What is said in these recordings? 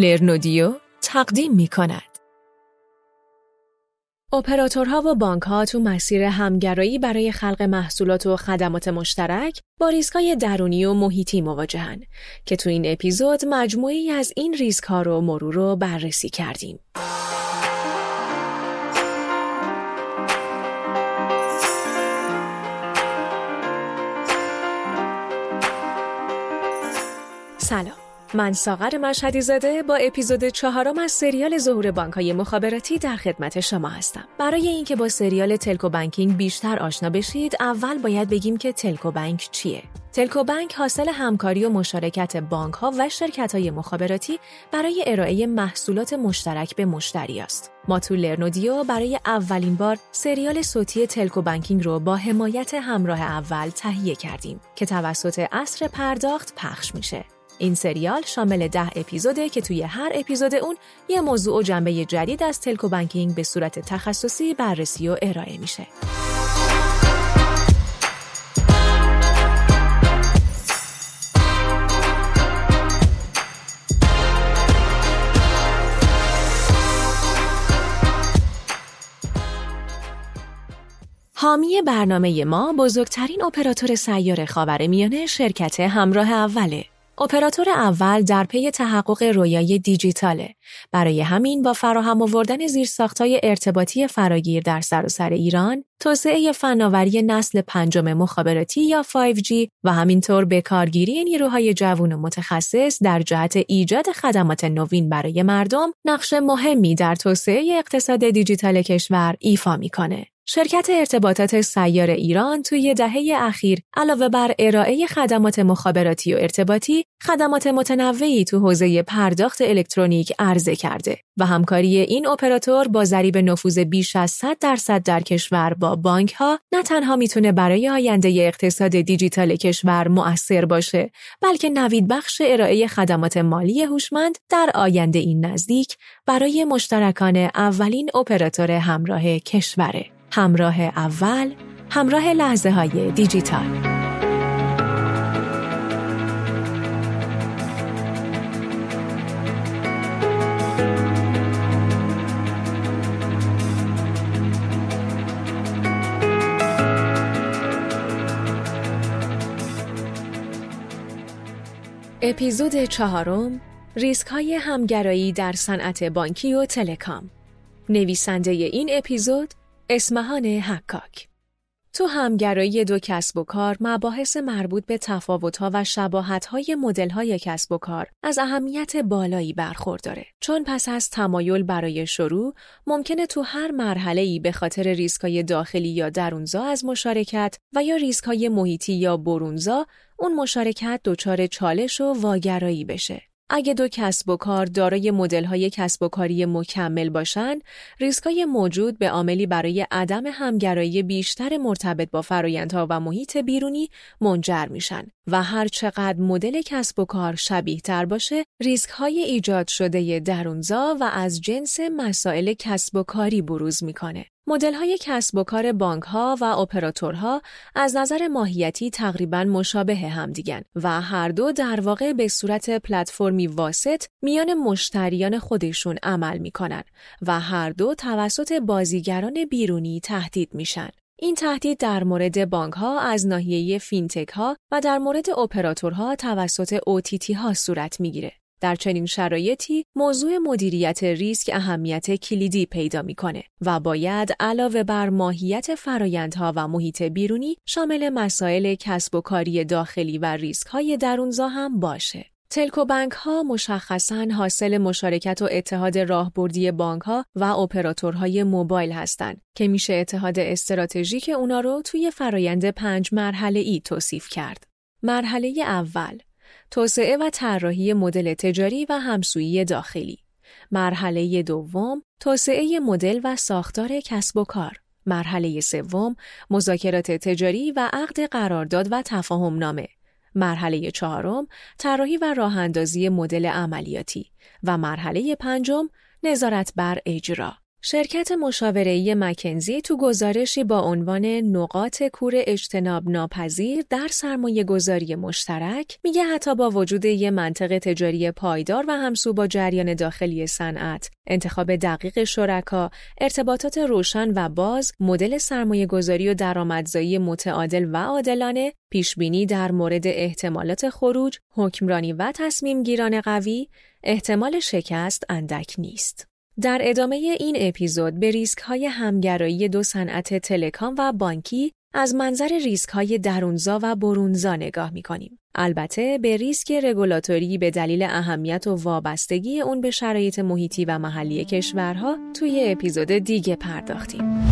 لرنودیو تقدیم می کند. اپراتورها و بانک ها تو مسیر همگرایی برای خلق محصولات و خدمات مشترک با ریسکای درونی و محیطی مواجهن که تو این اپیزود مجموعی از این ریسک ها رو مرور رو بررسی کردیم. سلام من ساغر مشهدی زاده با اپیزود چهارم از سریال ظهور بانک های مخابراتی در خدمت شما هستم. برای اینکه با سریال تلکو بانکینگ بیشتر آشنا بشید، اول باید بگیم که تلکو بانک چیه. تلکو بانک حاصل همکاری و مشارکت بانک ها و شرکت های مخابراتی برای ارائه محصولات مشترک به مشتری است. ما تو لرنودیو برای اولین بار سریال صوتی تلکو بانکینگ رو با حمایت همراه اول تهیه کردیم که توسط اصر پرداخت پخش میشه. این سریال شامل ده اپیزوده که توی هر اپیزود اون یه موضوع و جنبه جدید از تلکو بانکینگ به صورت تخصصی بررسی و ارائه میشه. حامی برنامه ما بزرگترین اپراتور سیار خاورمیانه شرکت همراه اوله. اپراتور اول در پی تحقق رویای دیجیتاله. برای همین با فراهم آوردن زیرساختهای ارتباطی فراگیر در سراسر ایران، توسعه فناوری نسل پنجم مخابراتی یا 5G و همینطور به کارگیری نیروهای جوان و متخصص در جهت ایجاد خدمات نوین برای مردم، نقش مهمی در توسعه اقتصاد دیجیتال کشور ایفا می‌کنه. شرکت ارتباطات سیار ایران توی دهه اخیر علاوه بر ارائه خدمات مخابراتی و ارتباطی، خدمات متنوعی تو حوزه پرداخت الکترونیک عرضه کرده و همکاری این اپراتور با ضریب نفوذ بیش از 100 درصد در کشور با بانک ها نه تنها می‌تونه برای آینده اقتصاد دیجیتال کشور مؤثر باشه، بلکه نوید بخش ارائه خدمات مالی هوشمند در آینده این نزدیک برای مشترکان اولین اپراتور همراه کشوره. همراه اول همراه لحظه های دیجیتال. اپیزود چهارم ریسک های همگرایی در صنعت بانکی و تلکام. نویسنده این اپیزود اسمهان حکاک. تو همگرایی دو کسب و کار مباحث مربوط به تفاوت‌ها و شباهت‌های مدل‌های کسب و کار از اهمیت بالایی برخورداره چون پس از تمایل برای شروع ممکنه تو هر مرحله‌ای به خاطر ریسکای داخلی یا درونزا از مشارکت و یا ریسکای محیطی یا برونزا اون مشارکت دچار چالش و واگرایی بشه. اگه دو کسب و کار دارای مدل‌های کسب و کاری مکمل باشند، ریسکای موجود به عاملی برای عدم همگرایی بیشتر مرتبط با فرایندها و محیط بیرونی منجر میشن و هر چقدر مدل کسب و کار شبیه تر باشه، ریسک های ایجاد شده درونزا و از جنس مسائل کسب و کاری بروز می‌کنه. مدل های کسب و کار بانک ها و اپراتورها از نظر ماهیتی تقریبا مشابه همدیگن و هر دو در واقع به صورت پلتفرمی واسط میان مشتریان خودشون عمل می‌کنن و هر دو توسط بازیگران بیرونی تهدید میشن. این تهدید در مورد بانک ها از ناحیه fintech ها و در مورد اپراتورها توسط OTT ها صورت می‌گیره. در چنین شرایطی موضوع مدیریت ریسک اهمیت کلیدی پیدا می‌کنه و باید علاوه بر ماهیت فرایندها و محیط بیرونی شامل مسائل کسب و کاری داخلی و ریسک های درونزا هم باشه. telco بانک ها مشخصاً حاصل مشارکت و اتحاد راهبردی بانک ها و اپراتورهای موبایل هستند که میشه اتحاد استراتژیک اونا رو توی فرایند پنج مرحله ای توصیف کرد. مرحله اول توسعه و طراحی مدل تجاری و همسویی داخلی. مرحله دوم توسعه مدل و ساختار کسب و کار. مرحله سوم مذاکرات تجاری و عقد قرارداد و تفاهم نامه مرحله چهارم طراحی و راهاندازی مدل عملیاتی. و مرحله پنجم نظارت بر اجرا. شرکت مشاوره‌ای مکنزی تو گزارشی با عنوان نقاط کور اجتناب ناپذیر در سرمایه گذاری مشترک میگه حتی با وجود یه منطق تجاری پایدار و همسو با جریان داخلی صنعت، انتخاب دقیق شرکا، ارتباطات روشن و باز، مدل سرمایه گذاری و درآمدزایی متعادل و عادلانه، پیشبینی در مورد احتمالات خروج، حکمرانی و تصمیم گیران قوی، احتمال شکست اندک نیست. در ادامه این اپیزود به ریسک های همگرایی دو صنعت تلکام و بانکی از منظر ریسک های درونزا و برونزا نگاه می کنیم. البته به ریسک رگولاتوری به دلیل اهمیت و وابستگی اون به شرایط محیطی و محلی کشورها توی اپیزود دیگه پرداختیم.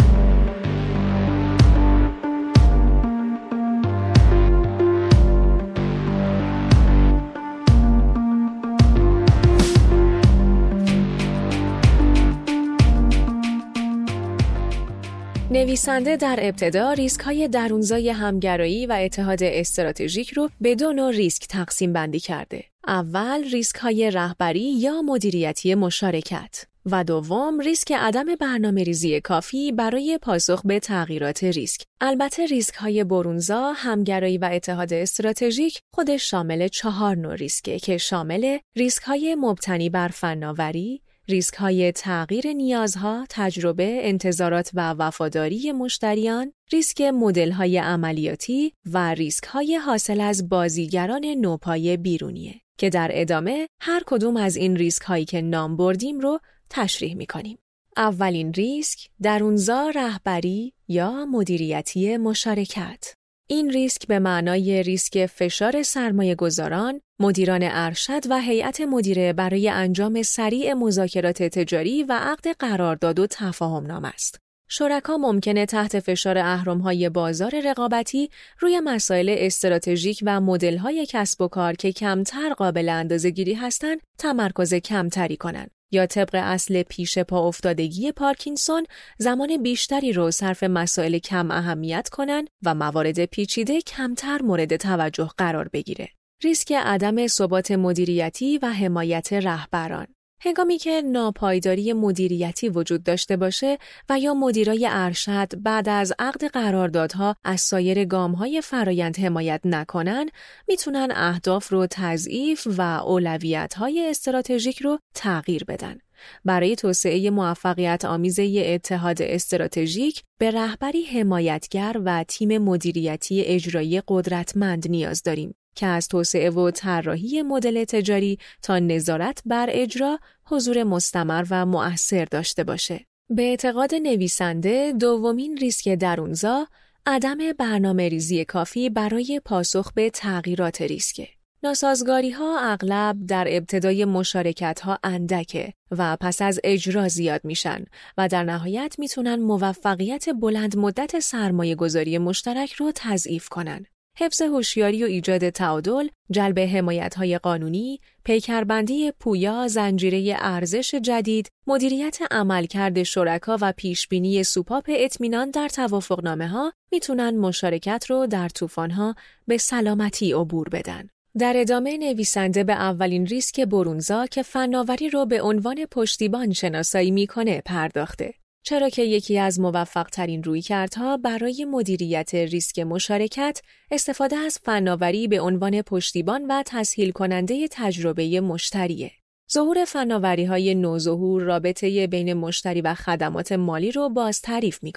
نویسنده در ابتدا ریسک های درونزای همگرایی و اتحاد استراتژیک رو به دو نوع ریسک تقسیم بندی کرده. اول ریسک های رهبری یا مدیریتی مشارکت و دوم ریسک عدم برنامه ریزی کافی برای پاسخ به تغییرات ریسک. البته ریسک های برونزا، همگرایی و اتحاد استراتژیک خودش شامل چهار نوع ریسکه که شامل ریسک های مبتنی بر فناوری، ریسک های تغییر نیازها، تجربه، انتظارات و وفاداری مشتریان، ریسک مدل های عملیاتی و ریسک های حاصل از بازیگران نوپای بیرونیه که در ادامه هر کدوم از این ریسک هایی که نام بردیم رو تشریح می کنیم. اولین ریسک درونزا رهبری یا مدیریتی مشارکت این ریسک به معنای ریسک فشار سرمایه گذاران، مدیران ارشد و هیئت مدیره برای انجام سریع مذاکرات تجاری و عقد قرارداد و تفاهم نام است. شرکا ممکنه تحت فشار اهرم‌های بازار رقابتی روی مسائل استراتژیک و مدل‌های کسب و کار که کمتر قابل اندازه‌گیری هستند تمرکز کمتری کنند یا طبق اصل پیش پا افتادگی پارکینسون زمان بیشتری رو صرف مسائل کم اهمیت کنن و موارد پیچیده کمتر مورد توجه قرار بگیره. ریسک عدم ثبات مدیریتی و حمایت رهبران هنگامی که ناپایداری مدیریتی وجود داشته باشه و یا مدیرای ارشد بعد از عقد قراردادها از سایر گامهای فرایند حمایت نکنن می‌تونن اهداف رو تضعیف و اولویتهای استراتژیک رو تغییر بدن. برای توسعه موفقیت آمیزه اتحاد استراتژیک به رهبری حمایتگر و تیم مدیریتی اجرایی قدرتمند نیاز داریم که از توسعه و طراحی مدل تجاری تا نظارت بر اجرا حضور مستمر و مؤثر داشته باشه. به اعتقاد نویسنده دومین ریسک درونزا عدم برنامه ریزی کافی برای پاسخ به تغییرات ریسکه. ناسازگاری ها اغلب در ابتدای مشارکت ها اندکه و پس از اجرا زیاد میشن و در نهایت می‌تونن موفقیت بلند مدت سرمایه گذاری مشترک رو تضعیف کنن. حفظ هوشیاری و ایجاد تعادل، جلب حمایت‌های قانونی، پیکربندی پویا، زنجیره ارزش جدید، مدیریت عملکرد شرکا و پیشبینی سوپاپ اطمینان در توافقنامه ها می‌تونن مشارکت رو در طوفان‌ها به سلامتی عبور بدن. در ادامه نویسنده به اولین ریسک برونزا که فناوری رو به عنوان پشتیبان شناسایی می‌کنه پرداخته. چرا که یکی از موفق ترین رویکردها برای مدیریت ریسک مشارکت استفاده از فناوری به عنوان پشتیبان و تسهیل کننده تجربه مشتریه. ظهور فناوری های نوظهور رابطه بین مشتری و خدمات مالی رو باز تعریف می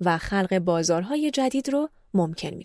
و خلق بازارهای جدید رو ممکن می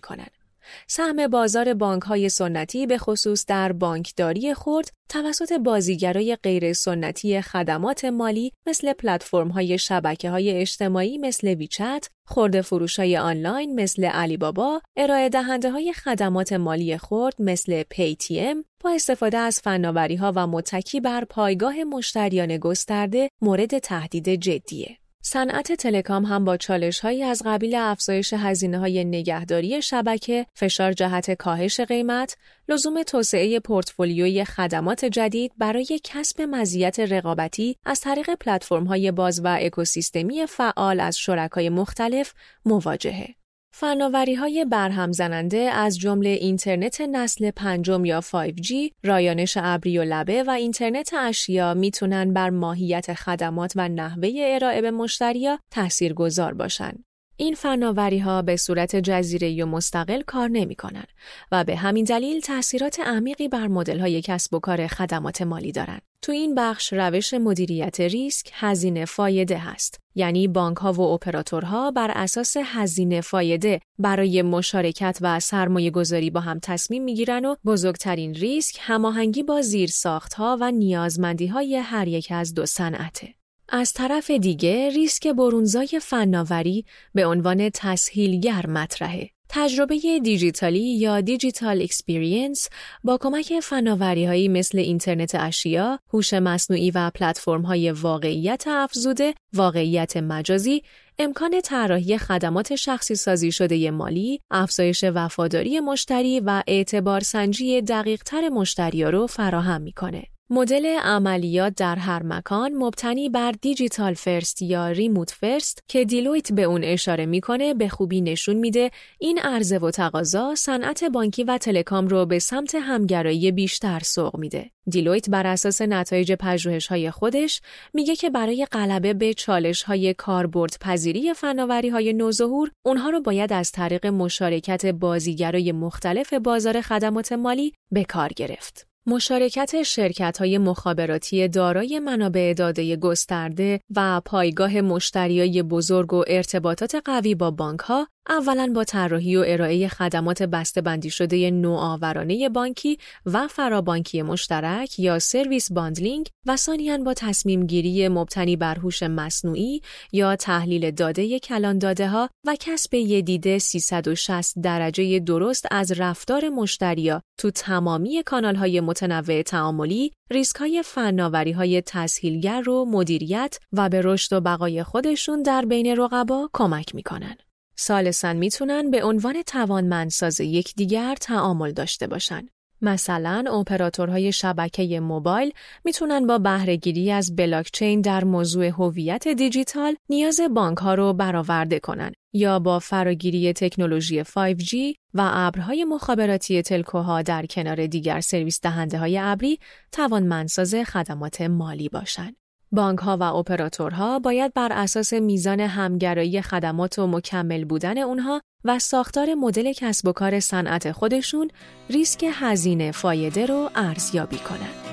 سهم بازار بانک های سنتی به خصوص در بانکداری خورد توسط بازیگرای غیر سنتی خدمات مالی مثل پلتفرم های شبکه های اجتماعی مثل ویچت، خورده فروش های آنلاین مثل علی بابا، ارائه دهنده های خدمات مالی خورد مثل ام با استفاده از فناوری ها و متکی بر پایگاه مشتریان گسترده مورد تهدید جدیه. صنعت تلکام هم با چالش هایی از قبیل افزایش هزینه های نگهداری شبکه، فشار جهت کاهش قیمت، لزوم توسعه پورتفولیوی خدمات جدید برای کسب مزیت رقابتی از طریق پلتفرم های باز و اکوسیستمی فعال از شرکای مختلف مواجهه. فناوری های برهم زننده از جمله اینترنت نسل پنجم یا 5G، رایانش ابری و لبه و اینترنت اشیا می‌تونن بر ماهیت خدمات و نحوه ارائه به مشتریا تأثیر گذار باشن. این فناوری ها به صورت جزیره و مستقل کار نمی کنن و به همین دلیل تاثیرات عمیقی بر مدل های کسب و کار خدمات مالی دارند. تو این بخش روش مدیریت ریسک هزینه فایده هست یعنی بانک ها و اپراتورها بر اساس هزینه فایده برای مشارکت و سرمایه گذاری با هم تصمیم می‌گیرن و بزرگترین ریسک هماهنگی با زیر ساخت ها و نیازمندی های هر یک از دو صنعته. از طرف دیگه ریسک برونزای فناوری به عنوان تسهیلگر مطرحه. تجربه دیجیتالی یا digital experience با کمک فناوری هایی مثل اینترنت اشیا، هوش مصنوعی و پلتفرم های واقعیت افزوده، واقعیت مجازی، امکان طراحی خدمات شخصی سازی شده مالی، افزایش وفاداری مشتری و اعتبار سنجی دقیق تر مشتری رو فراهم می‌کنه. مدل عملیات در هر مکان مبتنی بر digital first یا remote first که Deloitte به اون اشاره می‌کنه به خوبی نشون میده این عرضه و تقاضا صنعت بانکی و تلکام رو به سمت همگرایی بیشتر سوق میده. دیلویت بر اساس نتایج پژوهش های خودش میگه که برای غلبه به چالش های کاربرد پذیری فناوری های نوظهور اونها رو باید از طریق مشارکت بازیگرای مختلف بازار خدمات مالی به کار گرفت. مشارکت شرکت های مخابراتی دارای منابع داده گسترده و پایگاه مشتریای بزرگ و ارتباطات قوی با بانک ها اولا با طراحی و ارائه خدمات بندی شده نوآورانه بانکی و فرابانکی مشترک یا service bundling و ثانیاً با تصمیم گیری مبتنی بر هوش مصنوعی یا تحلیل داده کلان داده ها و کسب یه دید 360 درجه درست از رفتار مشتریا تو تمامی کانال های متنوع تعاملی ریسک های فناوری های تسهیلگر رو مدیریت و به رشد و بقای خودشون در بین رقبا کمک می‌کنن. ثالثاً می‌تونن به عنوان توانمندساز یکدیگر تعامل داشته باشن. مثلا اپراتورهای شبکه موبایل می‌تونن با بهرهگیری از بلاکچین در موضوع هویت دیجیتال نیاز بانک ها رو برآورده کنن یا با فراگیری تکنولوژی 5G و ابرهای مخابراتی تلکوها در کنار دیگر سرویس دهنده های ابری توانمندساز خدمات مالی باشند. بانک ها و اپراتورها باید بر اساس میزان همگرایی خدمات و مکمل بودن اونها و ساختار مدل کسب و کار صنعت خودشون ریسک هزینه فایده رو ارزیابی کنند.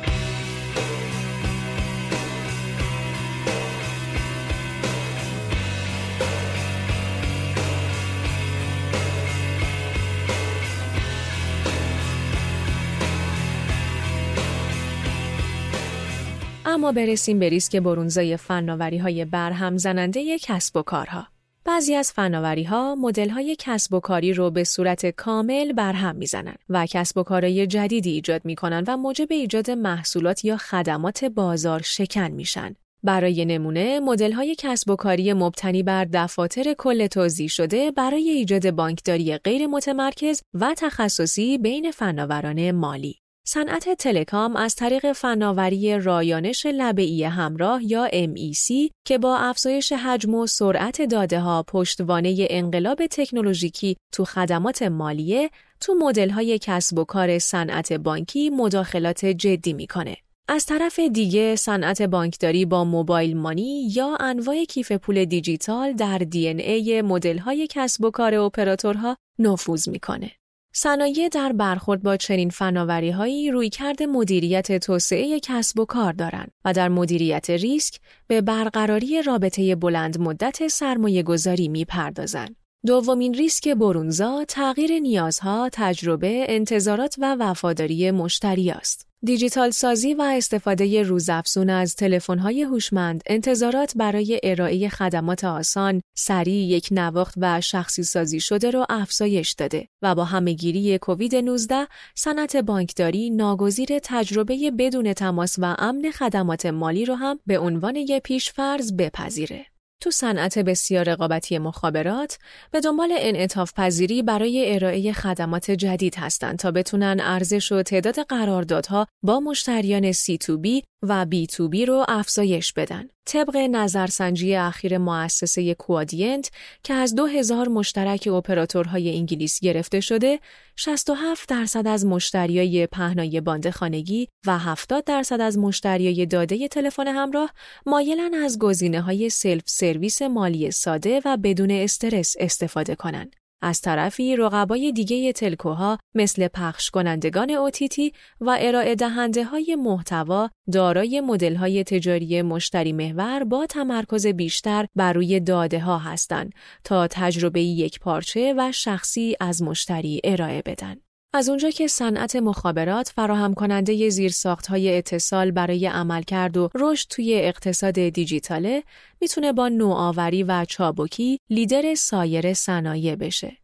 اما برسیم به ریسک برونزای فناوری های برهم زننده کسب و کارها. بعضی از فناوری ها مدل های کسب و کاری رو به صورت کامل برهم می‌زنن و کسب و کارهای جدیدی ایجاد می‌کنن و موجب ایجاد محصولات یا خدمات بازار شکن میشن. برای نمونه مدل های کسب و کاری مبتنی بر دفاتر کل توضیح شده برای ایجاد بانکداری غیر متمرکز و تخصصی بین فناوران مالی. صنعت تلکام از طریق فناوری رایانش لبه‌ای همراه یا MEC که با افزایش حجم و سرعت داده ها پشتوانه انقلاب تکنولوژیکی تو خدمات مالیه تو مدل‌های کسب و کار صنعت بانکی مداخلات جدی می‌کنه. از طرف دیگه صنعت بانکداری با موبایل مانی یا انواع کیف پول دیجیتال در دی ان ای مدل‌های کسب و کار اپراتورها نفوذ می‌کنه. صنایع در برخورد با چنین فناوری هایی روی کرد مدیریت توسعه کسب و کار دارند و در مدیریت ریسک به برقراری رابطه بلند مدت سرمایه گذاری می پردازن. دومین ریسک برونزا تغییر نیازها، تجربه، انتظارات و وفاداری مشتری است. دیجیتال سازی و استفاده روزافزون از تلفن‌های هوشمند انتظارات برای ارائه خدمات آسان، سریع، یک نواخت و شخصی سازی شده را افزایش داده و با همهگیری کووید 19 صنعت بانکداری ناگزیر تجربه بدون تماس و امن خدمات مالی را هم به عنوان یک پیشفرض بپذیره. تو صنعت بسیار رقابتی مخابرات به دنبال انعطاف پذیری برای ارائه خدمات جدید هستند تا بتونن ارزش و تعداد قراردادها با مشتریان C2B و B2B رو افزایش بدن. طبق نظرسنجی اخیر مؤسسه کوادینت که از 2000 مشترک اپراتورهای انگلیس گرفته شده، 67 درصد از مشتریای پهنای باند خانگی و 70 درصد از مشتریای داده تلفن همراه مایلن از گزینه های سلف سرویس مالی ساده و بدون استرس استفاده کنند. از طرفی رقبای دیگه telco ها مثل پخش کنندگان OTT و ارائه دهنده های محتوا دارای مدل های تجاری مشتری محور با تمرکز بیشتر بر روی داده ها هستند تا تجربه یک پارچه و شخصی از مشتری ارائه بدن. از اونجا که صنعت مخابرات فراهم کننده زیرساخت های اتصال برای عملکرد و رشد توی اقتصاد دیجیتاله می‌تونه با نوآوری و چابکی لیدر سایر صنایع بشه.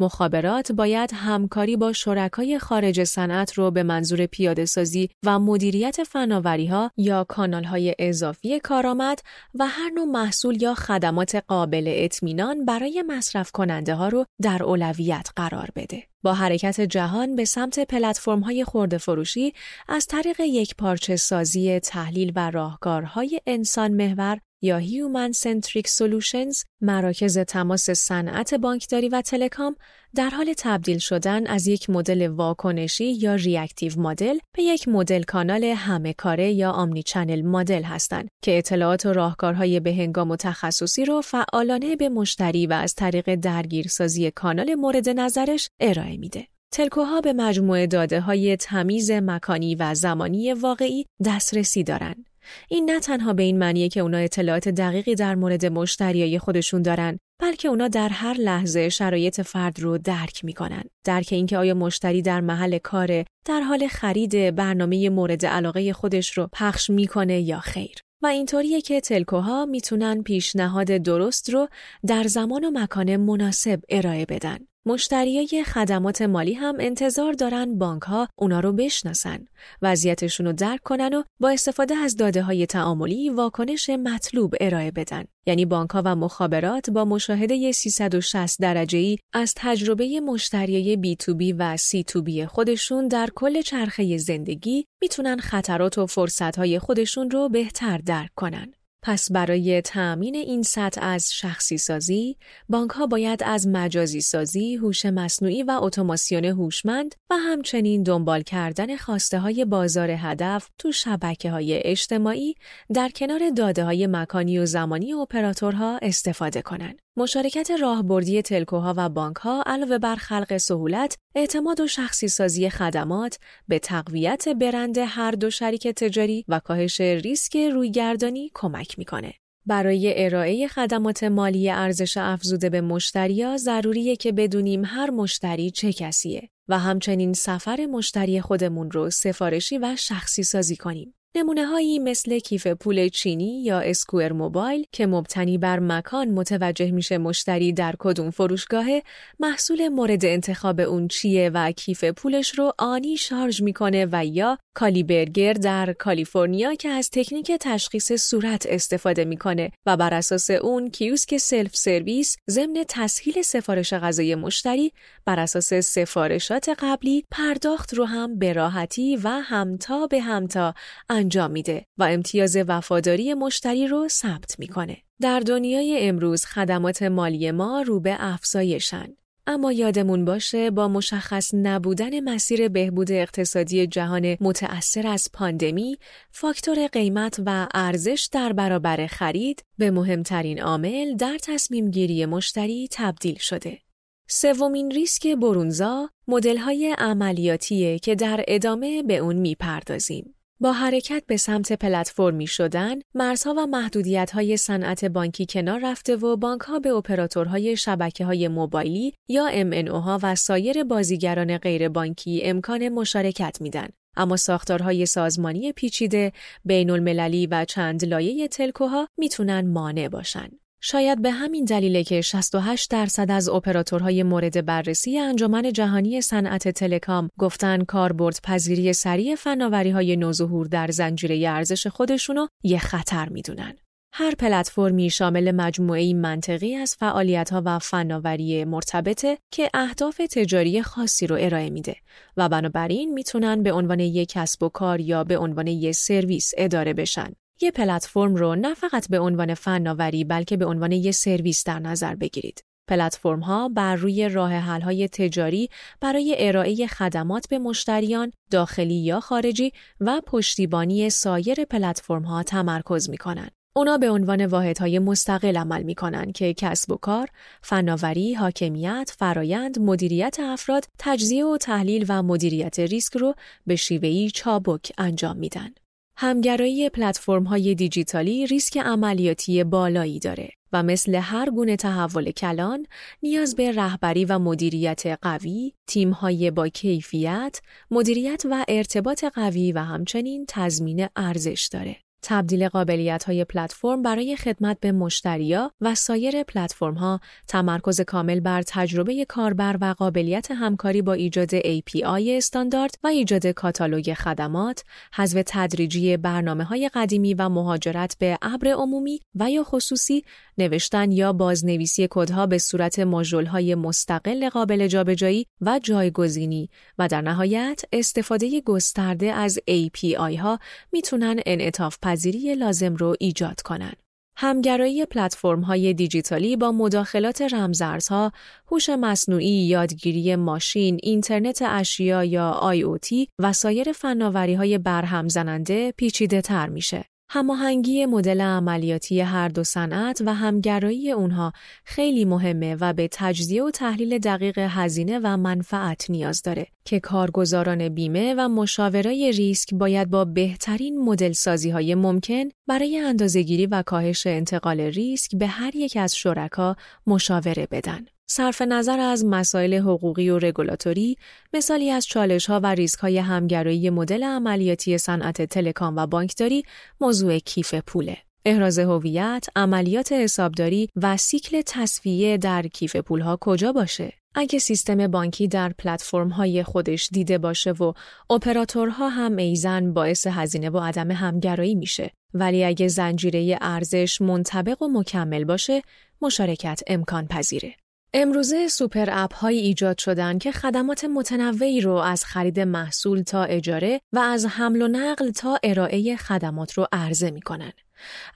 مخابرات باید همکاری با شرکای خارج صنعت رو به منظور پیاده سازی و مدیریت فناوری ها یا کانال های اضافی کارآمد و هر نوع محصول یا خدمات قابل اطمینان برای مصرف کننده ها رو در اولویت قرار بده. با حرکت جهان به سمت پلتفرم های خرده فروشی از طریق یکپارچه سازی تحلیل و راهکارهای انسان محور یا Human Centric Solutions مراکز تماس صنعت بانکداری و telecom در حال تبدیل شدن از یک مدل واکنشی یا reactive model به یک مدل کانال همه کاره یا omni-channel model هستند که اطلاعات و راهکارهای بهنگام و تخصصی رو فعالانه به مشتری و از طریق درگیرسازی کانال مورد نظرش ارائه میده. تلکوها به مجموعه داده های تمیز مکانی و زمانی واقعی دسترسی دارند. این نه تنها به این معنیه که اونا اطلاعات دقیقی در مورد مشتریای خودشون دارن بلکه اونا در هر لحظه شرایط فرد رو درک می‌کنن. درک اینکه آیا مشتری در محل کار در حال خرید برنامه مورد علاقه خودش رو پخش می‌کنه یا خیر. و اینطوریه که تلکوها می‌تونن پیشنهاد درست رو در زمان و مکان مناسب ارائه بدن. مشتریای خدمات مالی هم انتظار دارن بانک ها اونا رو بشناسن، وضعیتشون رو درک کنن و با استفاده از داده های تعاملی واکنش مطلوب ارائه بدن. یعنی بانک ها و مخابرات با مشاهده 360 درجه ای از تجربه مشتریای B2B و C2B خودشون در کل چرخه زندگی می‌تونن خطرات و فرصت های خودشون رو بهتر درک کنن. پس برای تأمین این سطح از شخصی سازی، بانک ها باید از مجازی سازی، هوش مصنوعی و اتوماسیون هوشمند و همچنین دنبال کردن خواسته های بازار هدف تو شبکه های اجتماعی در کنار داده های مکانی و زمانی اپراتورها استفاده کنند. مشارکت راهبردی تلکوها و بانکها علاوه بر خلق سهولت، اعتماد و شخصی سازی خدمات به تقویت برند هر دو شریک تجاری و کاهش ریسک رویگردانی کمک می‌کنه. برای ارائه خدمات مالی ارزش افزوده به مشتریا ضروریه که بدونیم هر مشتری چه کسیه و همچنین سفر مشتری خودمون رو سفارشی و شخصی سازی کنیم. نمونه هایی مثل کیف پول چینی یا Square موبایل که مبتنی بر مکان متوجه میشه مشتری در کدوم فروشگاهه محصول مورد انتخاب اون چیه و کیف پولش رو آنی شارژ می‌کنه و یا CaliBurger در کالیفرنیا که از تکنیک تشخیص صورت استفاده می‌کنه و بر اساس اون کیوسک سلف سرویس ضمن تسهیل سفارش غذای مشتری بر اساس سفارشات قبلی پرداخت رو هم به راحتی و همتا به همتا انجام میده و امتیاز وفاداری مشتری رو ثبت می‌کنه. در دنیای امروز خدمات مالی ما رو به افزایشن. اما یادمون باشه با مشخص نبودن مسیر بهبود اقتصادی جهان متأثر از پاندمی، فاکتور قیمت و ارزش در برابر خرید به مهمترین عامل در تصمیم گیری مشتری تبدیل شده. سومین ریسک برونزا مدل‌های عملیاتیه که در ادامه به اون می‌پردازیم. با حرکت به سمت پلتفرمی شدن، مرزها و محدودیت‌های صنعت بانکی کنار رفته و بانک‌ها به اپراتورهای شبکه‌های موبایلی یا MNO و سایر بازیگران غیربانکی امکان مشارکت میدن. اما ساختارهای سازمانی پیچیده، بین المللی و چند لایه تلکوها می‌تونن مانع باشن. شاید به همین دلیله که 68 درصد از اپراتورهای مورد بررسی انجمن جهانی صنعت تلکام گفتن کاربرد پذیری سریع فناوری های نوظهور در زنجیره ارزش خودشونو یه خطر می‌دونن. هر پلتفرمی شامل مجموعه منطقی از فعالیت‌ها و فناوری مرتبطه که اهداف تجاری خاصی رو ارائه میده و بنابراین می‌تونن به عنوان یک کسب و کار یا به عنوان یک سرویس اداره بشن. یه پلتفرم رو نه فقط به عنوان فناوری بلکه به عنوان یک سرویس در نظر بگیرید. پلتفرم ها بر روی راه حل های تجاری برای ارائه خدمات به مشتریان داخلی یا خارجی و پشتیبانی سایر پلتفرم ها تمرکز می کنند. اونا به عنوان واحدهای مستقل عمل می کنند که کسب و کار، فناوری، حاکمیت، فرایند، مدیریت افراد، تجزیه و تحلیل و مدیریت ریسک رو به شیوهی چابک انجام میدن. همگرایی پلتفرم های دیجیتالی ریسک عملیاتی بالایی داره و مثل هر گونه تحول کلان نیاز به رهبری و مدیریت قوی، های با کیفیت، مدیریت و ارتباط قوی و همچنین تضمین ارزش داره. تبدیل قابلیت های پلتفرم برای خدمت به مشتریا و سایر پلتفرم ها تمرکز کامل بر تجربه کاربر و قابلیت همکاری با ایجاد API استاندارد و ایجاد کاتالوگ خدمات، حذف تدریجی برنامه های قدیمی و مهاجرت به ابر عمومی و یا خصوصی، نوشتن یا بازنویسی کدها به صورت های مستقل قابل جابجایی و جایگزینی و در نهایت استفاده گسترده از API ها می‌تونن انعطاف پذیری لازم رو ایجاد کنند. همگرایی پلتفرم های دیجیتالی با مداخلات رمزارزها، هوش مصنوعی، یادگیری ماشین، اینترنت اشیا یا IoT و سایر فناوری های برهم زننده پیچیده تر میشه. هماهنگی مدل عملیاتی هر دو صنعت و همگرایی اونها خیلی مهمه و به تجزیه و تحلیل دقیق هزینه و منفعت نیاز داره که کارگزاران بیمه و مشاورای ریسک باید با بهترین مدل سازی های ممکن برای اندازهگیری و کاهش انتقال ریسک به هر یک از شرکا مشاوره بدن. صرف نظر از مسائل حقوقی و رگولاتوری، مثالی از چالش ها و ریسک های همگرایی مدل عملیاتی صنعت تلکام و بانکداری موضوع کیف پوله. احراز هویت، عملیات حسابداری و سیکل تسویه در کیف پولها کجا باشه؟ اگه سیستم بانکی در پلتفرم های خودش دیده باشه و اپراتورها هم ایضاً باعث هزینه و عدم همگرایی میشه ولی اگه زنجیره ارزش منطبق و مکمل باشه مشارکت امکان پذیره امروزه super app های ایجاد شدن که خدمات متنوعی رو از خرید محصول تا اجاره و از حمل و نقل تا ارائه خدمات رو عرضه می کنن.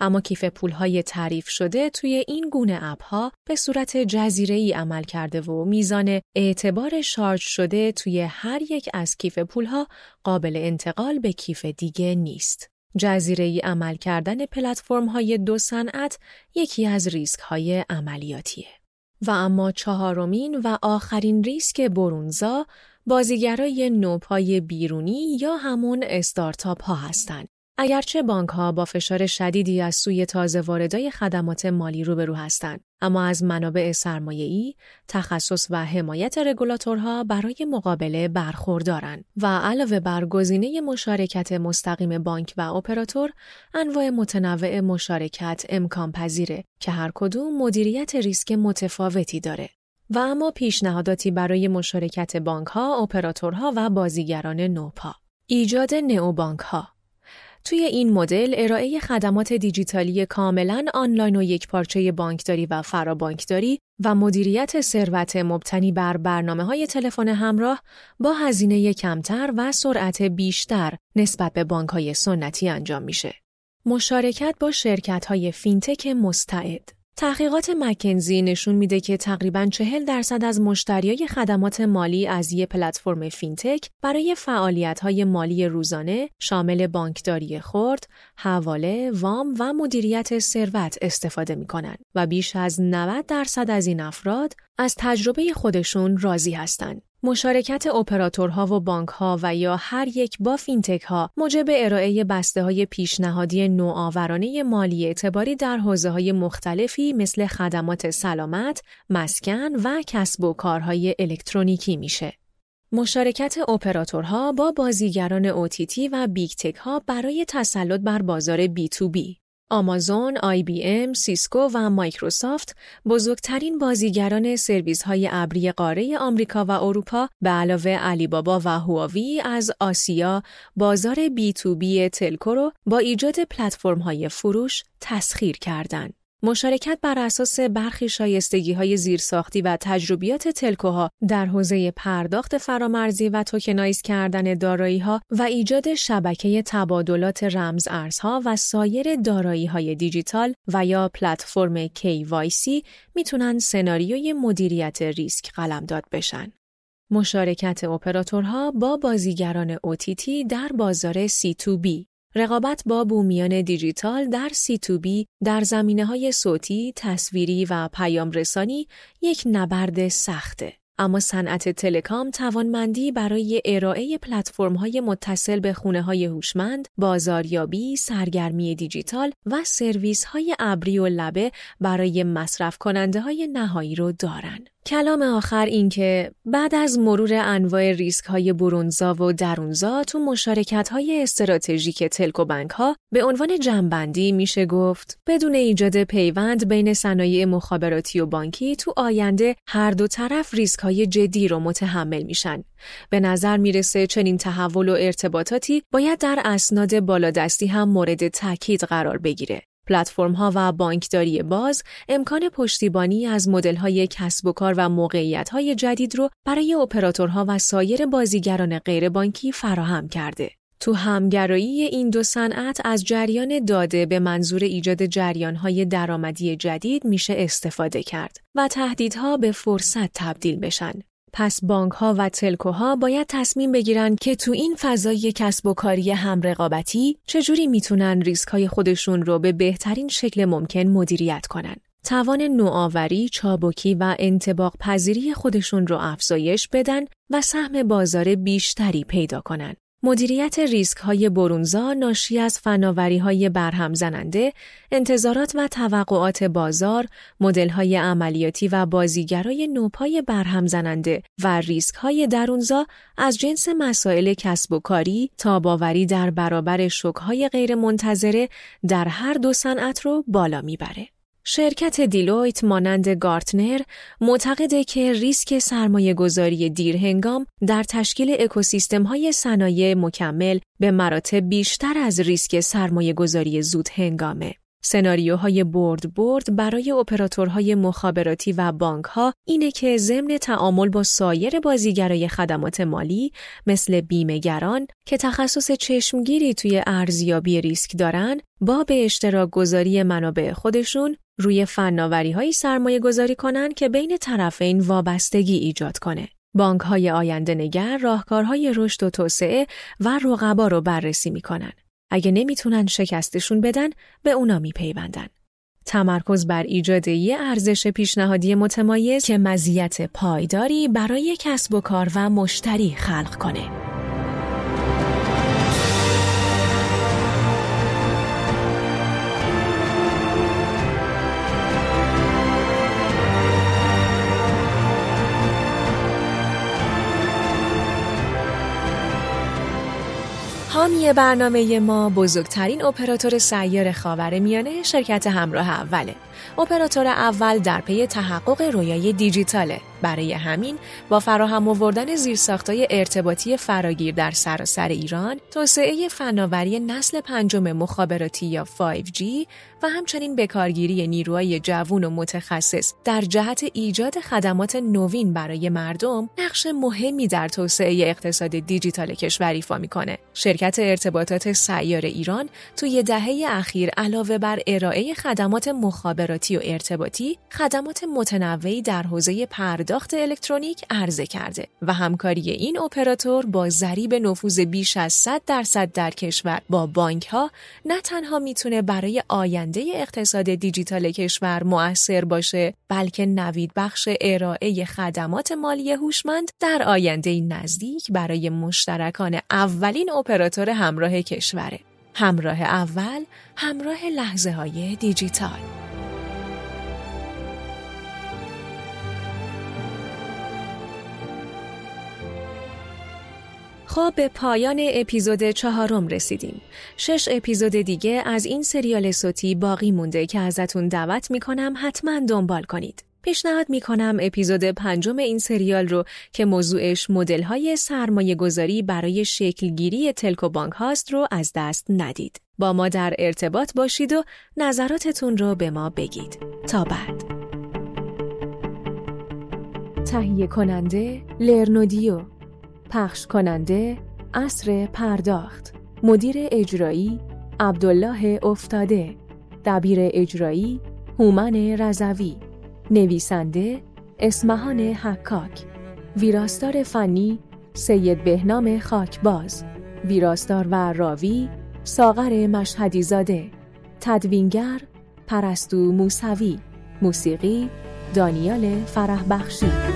اما کیف پول های تعریف شده توی این گونه اپ ها به صورت جزیره ای عمل کرده و میزان اعتبار شارژ شده توی هر یک از کیف پول ها قابل انتقال به کیف دیگه نیست. جزیره ای عمل کردن پلتفرم های دو صنعت یکی از ریسک های عملیاتیه. و اما چهارمین و آخرین ریسک برونزا بازیگرای نوپای بیرونی یا همون استارتاپ ها هستند. اگرچه بانک ها با فشار شدیدی از سوی تازه واردای خدمات مالی روبرو هستند اما از منابع سرمایه‌ای، تخصص و حمایت رگولاتورها برای مقابله برخوردارند و علاوه بر گزینه مشارکت مستقیم بانک و اپراتور، انواع متنوع مشارکت امکان پذیره که هر کدوم مدیریت ریسک متفاوتی داره. و اما پیشنهاداتی برای مشارکت بانک ها، اپراتورها و بازیگران نوپا. ایجاد نئوبانک ها توی این مدل ارائه خدمات دیجیتالی کاملا آنلاین و یک پارچه بانکداری و فرابانکداری و مدیریت ثروت مبتنی بر برنامه های تلفن همراه با هزینه کمتر و سرعت بیشتر نسبت به بانک های سنتی انجام میشه. مشارکت با شرکت های فینتک مستعد تحقیقات مکنزی نشون میده که تقریبا 40 درصد از مشتریای خدمات مالی از یه پلتفرم فینتک برای فعالیت‌های مالی روزانه شامل بانکداری خرد، حواله، وام و مدیریت ثروت استفاده می‌کنن و بیش از 90 درصد از این افراد از تجربه خودشون راضی هستند. مشارکت اپراتورها و بانکها و یا هر یک با فینتک ها موجب ارائه بسته های پیشنهادی نوآورانه مالی اعتباری در حوزه های مختلفی مثل خدمات سلامت، مسکن و کسب و کارهای الکترونیکی میشه. مشارکت اپراتورها با بازیگران OTT و big tech ها برای تسلط بر بازار B2B آمازون، IBM، سیسکو و مایکروسافت بزرگترین بازیگران سرویس های ابری قاره آمریکا و اروپا به علاوه علی بابا و هواوی از آسیا بازار B2B telco رو با ایجاد پلتفرم های فروش تسخیر کردند. مشارکت بر اساس برخی شایستگی های زیرساختی و تجربیات telco ها در حوزه پرداخت فرامرزی و tokenize کردن دارایی ها و ایجاد شبکه تبادلات رمز ارزها و سایر دارایی های دیجیتال و یا پلتفرم KYC می‌تونن سناریوی مدیریت ریسک قلمداد بشن. مشارکت اپراتورها با بازیگران OTT در بازار C2B رقابت با بومیان دیجیتال در C2B در زمینه های صوتی، تصویری و پیام رسانی یک نبرد سخته. اما صنعت تلکام توانمندی برای ارائه های متصل به خونه های هوشمند، بازاریابی، سرگرمی دیجیتال و سرویس های ابری و لبه برای مصرف کننده های نهایی رو دارند. کلام آخر این که بعد از مرور انواع ریسک های برونزا و درونزا تو مشارکت های استراتژیک تلکو بانک ها به عنوان جنبندی میشه گفت بدون ایجاد پیوند بین صنایع مخابراتی و بانکی تو آینده هر دو طرف ریسک های جدی رو متحمل میشن. به نظر می‌رسه چنین تحول و ارتباطاتی باید در اسناد بالادستی هم مورد تاکید قرار بگیره. پلتفرم ها و بانکداری باز امکان پشتیبانی از مدل های کسب و کار و موقعیت های جدید رو برای اپراتورها و سایر بازیگران غیربانکی فراهم کرده. تو همگرایی این دو صنعت از جریان داده به منظور ایجاد جریانهای درآمدی جدید میشه استفاده کرد و تهدیدها به فرصت تبدیل بشن. پس بانک ها و تلکوها باید تصمیم بگیرن که تو این فضای کسب و کاری هم رقابتی چجوری می‌تونن ریسک های خودشون رو به بهترین شکل ممکن مدیریت کنن. توان نوآوری، چابکی و انتباق پذیری خودشون رو افزایش بدن و سهم بازار بیشتری پیدا کنن. مدیریت ریسک های برونزا ناشی از فناوری های برهم زننده، انتظارات و توقعات بازار، مدل های عملیاتی و بازیگرای نوپای برهم زننده و ریسک های درونزا از جنس مسائل کسب و کاری، تاباوری در برابر شک های غیر منتظره در هر دو صنعت رو بالا می‌بره. شرکت دیلویت مانند گارتنر معتقده که ریسک سرمایه گذاری دیرهنگام در تشکیل اکوسیستم های صنایع مکمل به مراتب بیشتر از ریسک سرمایه گذاری زود هنگامه. سناریوهای برد برد برای اپراتورهای مخابراتی و بانک ها اینه که ضمن تعامل با سایر بازیگرای خدمات مالی مثل بیمهگران که تخصص چشمگیری توی ارزیابی ریسک دارن با به اشتراک گذاری منابع خودشون روی فناوری های سرمایه گذاری کنن که بین طرفین وابستگی ایجاد کنه. بانک های آینده نگر راهکارهای رشد و توسعه و رقبا رو بررسی می‌کنن. اگه نمی‌تونن شکستشون بدن به اونا میپیوندن. تمرکز بر ایجاد یه ارزش پیشنهادی متمایز که مزیت پایداری برای کسب و کار و مشتری خلق کنه. حامی برنامه ما بزرگترین اپراتور سیار خاور میانه شرکت همراه اوله. اپراتور اول در پی تحقق رویای دیجیتاله. برای همین با فراهم آوردن زیرساختهای ارتباطی فراگیر در سراسر ایران، توسعه فناوری نسل پنجم مخابراتی یا 5G و همچنین بکارگیری نیروهای جوون و متخصص در جهت ایجاد خدمات نوین برای مردم نقش مهمی در توسعه اقتصاد دیجیتال کشور ایفا می‌کنه. شرکت ارتباطات سیار ایران توی دهه اخیر علاوه بر ارائه خدمات مخابراتی و ارتباطی، خدمات متنوعی در حوزه پرداخت الکترونیک عرضه کرده و همکاری این اپراتور با ضریب نفوذ بیش از 100 درصد در کشور با بانک ها نه تنها می‌تونه برای آینده اقتصاد دیجیتال کشور مؤثر باشه بلکه نوید بخش ارائه خدمات مالی هوشمند در آینده نزدیک برای مشترکان اولین اپراتور همراه کشوره. همراه اول همراه لحظه های دیجیتال. خب به پایان اپیزود چهارم رسیدیم. شش اپیزود دیگه از این سریال صوتی باقی مونده که ازتون دعوت می‌کنم حتما دنبال کنید. پیشنهاد می‌کنم اپیزود پنجم این سریال رو که موضوعش مدل های سرمایه گذاری برای شکلگیری تلکو بانک هاست رو از دست ندید. با ما در ارتباط باشید و نظراتتون رو به ما بگید. تا بعد. تهیه کننده لرنودیو پخش کننده اصر پرداخت. مدیر اجرایی عبدالله افتاده. دبیر اجرایی هومن رزوی نویسنده اسمهان حکاک. ویراستار فنی سید بهنام خاکباز. ویراستار و راوی ساغر مشهدی زاده تدوینگر پرستو موسوی. موسیقی دانیال فرح بخشی